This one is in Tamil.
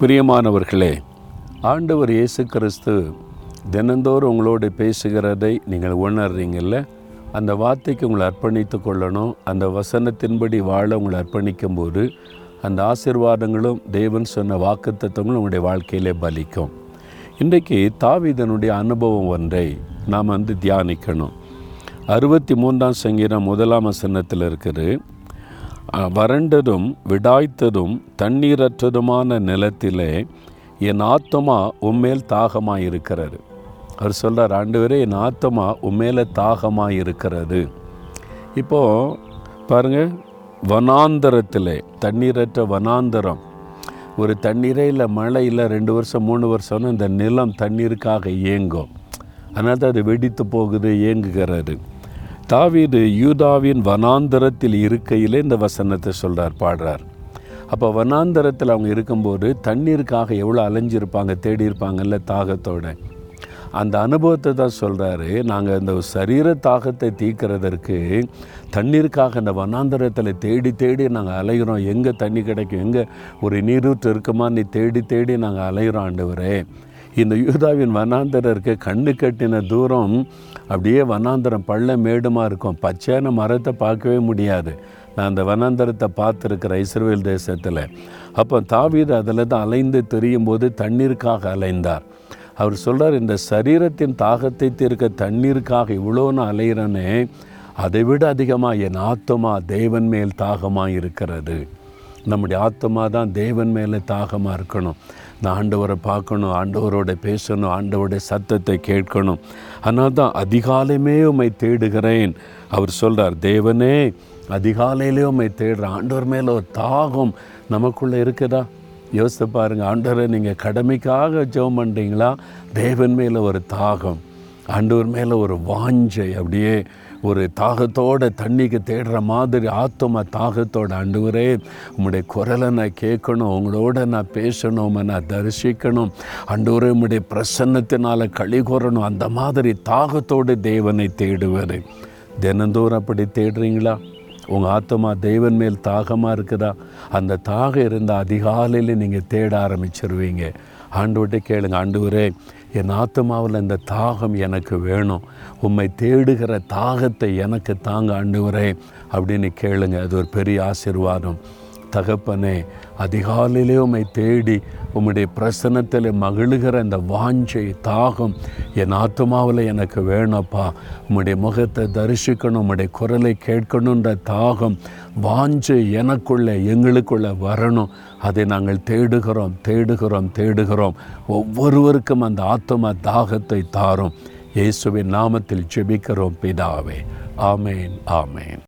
பிரியமானவர்களே ஆண்டவர் இயேசு கிறிஸ்து தினந்தோறும் உங்களோடு பேசுகிறதை நீங்கள் உணர்றீங்கல்ல? அந்த வார்த்தைக்கு உங்களை அர்ப்பணித்து கொள்ளணும். அந்த வசனத்தின்படி வாழ உங்களை அர்ப்பணிக்கும் போது அந்த ஆசிர்வாதங்களும் தேவன் சொன்ன வாக்குத்தத்தங்களும் உங்களுடைய வாழ்க்கையிலே பலிக்கும். இன்றைக்கு தாவிதனுடைய அனுபவம் ஒன்றை நாம் வந்து தியானிக்கணும். அறுபத்தி மூன்றாம் சங்கீதம் முதலாம் வசனத்தில் இருக்கிறது வறண்டதும் விடாய்த்ததும் தண்ணீரற்றதுமான நிலத்திலே என் ஆத்துமா உம்மேல் தாகமாக இருக்கிறது அவர் சொல்கிறார் ஆண்டு ஆண்டவரே என் ஆத்துமா உம்மேல தாகமாக இருக்கிறது இப்போது பாருங்கள் வனாந்தரத்தில் தண்ணீரற்ற வனாந்தரம். ஒரு தண்ணீரே இல்லை மழை இல்லை ரெண்டு வருஷம் மூணு வருஷம்னு இந்த நிலம் தண்ணீருக்காக ஏங்கும் அதனால் தான் அது வெடித்து போகுது ஏங்குகிறது தாவீது யூதாவின் வனாந்தரத்தில் இருக்கையிலே இந்த வசனத்தை சொல்கிறார் பாடுறார். அப்போ வனாந்தரத்தில் அவங்க இருக்கும்போது தண்ணீருக்காக எவ்வளோ அலைஞ்சிருப்பாங்க தேடி இருப்பாங்கல்ல தாகத்தோட? அந்த அனுபவத்தை தான் சொல்கிறாரு நாங்கள் இந்த சரீர தாகத்தை தீர்க்கிறதற்கு தண்ணீருக்காக அந்த வனாந்தரத்தில் தேடி தேடி நாங்கள் அலைகிறோம் எங்கே தண்ணி கிடைக்கும்? எங்கே ஒரு நீரூற்று இருக்குமா? நீ தேடி தேடி நாங்கள் அலைகிறோம் ஆண்டவரே. இந்த யூதாவின் வனாந்தரம் இருக்க கண்ணு கட்டின தூரம் அப்படியே வனாந்தரம் பள்ள மேடுமாக இருக்கும். பச்சையான மரத்தை பார்க்கவே முடியாது. நான் அந்த வனாந்தரத்தை பார்த்துருக்கிறேன் இஸ்ரேல் தேசத்தில். அப்போ தாவீர் அதில் தான் அலைந்து தெரியும் போது தண்ணீருக்காக அலைந்தார். அவர் சொல்கிறார் இந்த சரீரத்தின் தாகத்தை தீர்க்க தண்ணீருக்காக இவ்வளோ நான் அலைகிறேனே அதை விட அதிகமாக என் ஆத்மா தேவன் மேல் தாகமாக இருக்கிறது நம்முடைய ஆத்மா தான் தேவன் மேலே தாகமாக இருக்கணும். இந்த ஆண்டவரை பார்க்கணும் ஆண்டவரோட பேசணும் ஆண்டவருடைய சத்தத்தை கேட்கணும். ஆனால் தான் அதிகாலையுமே உம்மை தேடுகிறேன். அவர் சொல்கிறார் தேவனே அதிகாலையிலே உம்மை தேடுற ஆண்டவர் மேலே ஒரு தாகம் நமக்குள்ளே இருக்குதா? யோசித்து பாருங்கள் ஆண்டவரை நீங்கள் கடமைக்காக ஜெபம் பண்ணுறீங்களா தேவன் மேலே ஒரு தாகம் ஆண்டவர் மேலே ஒரு வாஞ்சை அப்படியே ஒரு தாகத்தோட தண்ணிக்கு தேடுற மாதிரி ஆத்தம தாகத்தோட ஆண்டவரே உம்முடைய குரலை நான் கேட்கணும் உங்களோட நான் பேசணும் நான் தரிசிக்கணும். ஆண்டவரே உம்முடைய பிரசன்னத்தினால் களி கூறணும் அந்த மாதிரி தாகத்தோடு தேவனை தேடுவது தினந்தோறும் அப்படி தேடுறீங்களா? உங்கள் ஆத்மா தெய்வன் மேல் தாகமாக இருக்குதா? அந்த தாகம் இருந்தால் அதிகாலையில் நீங்கள் தேட ஆரம்பிச்சிருவீங்க. ஆண்டவர்கிட்ட கேளுங்க ஆண்டு என் ஆத்மாவில் இந்த தாகம் எனக்கு வேணும். உம்மை தேடுகிற தாகத்தை எனக்கு தாங்க ஆண்டவரே அப்படின்னு கேளுங்க. அது ஒரு பெரிய ஆசீர்வாதம். தகப்பனே அதிகாலையிலே உம்மை தேடி உம்முடைய பிரசன்னத்தில் மகிழுகிற இந்த வாஞ்சை தாகம் என் ஆத்மாவில் எனக்கு வேணப்பா உம்முடைய முகத்தை தரிசிக்கணும் உம்முடைய குரலை கேட்கணுன்ற தாகம் வாஞ்சை எனக்குள்ளே எங்களுக்குள்ளே வரணும். அதை நாங்கள் தேடுகிறோம் தேடுகிறோம் தேடுகிறோம். ஒவ்வொருவருக்கும் அந்த ஆத்ம தாகத்தை தாரும். இயேசுவின் நாமத்தில் ஜெபிக்கிறோம் பிதாவே. ஆமேன் ஆமேன்.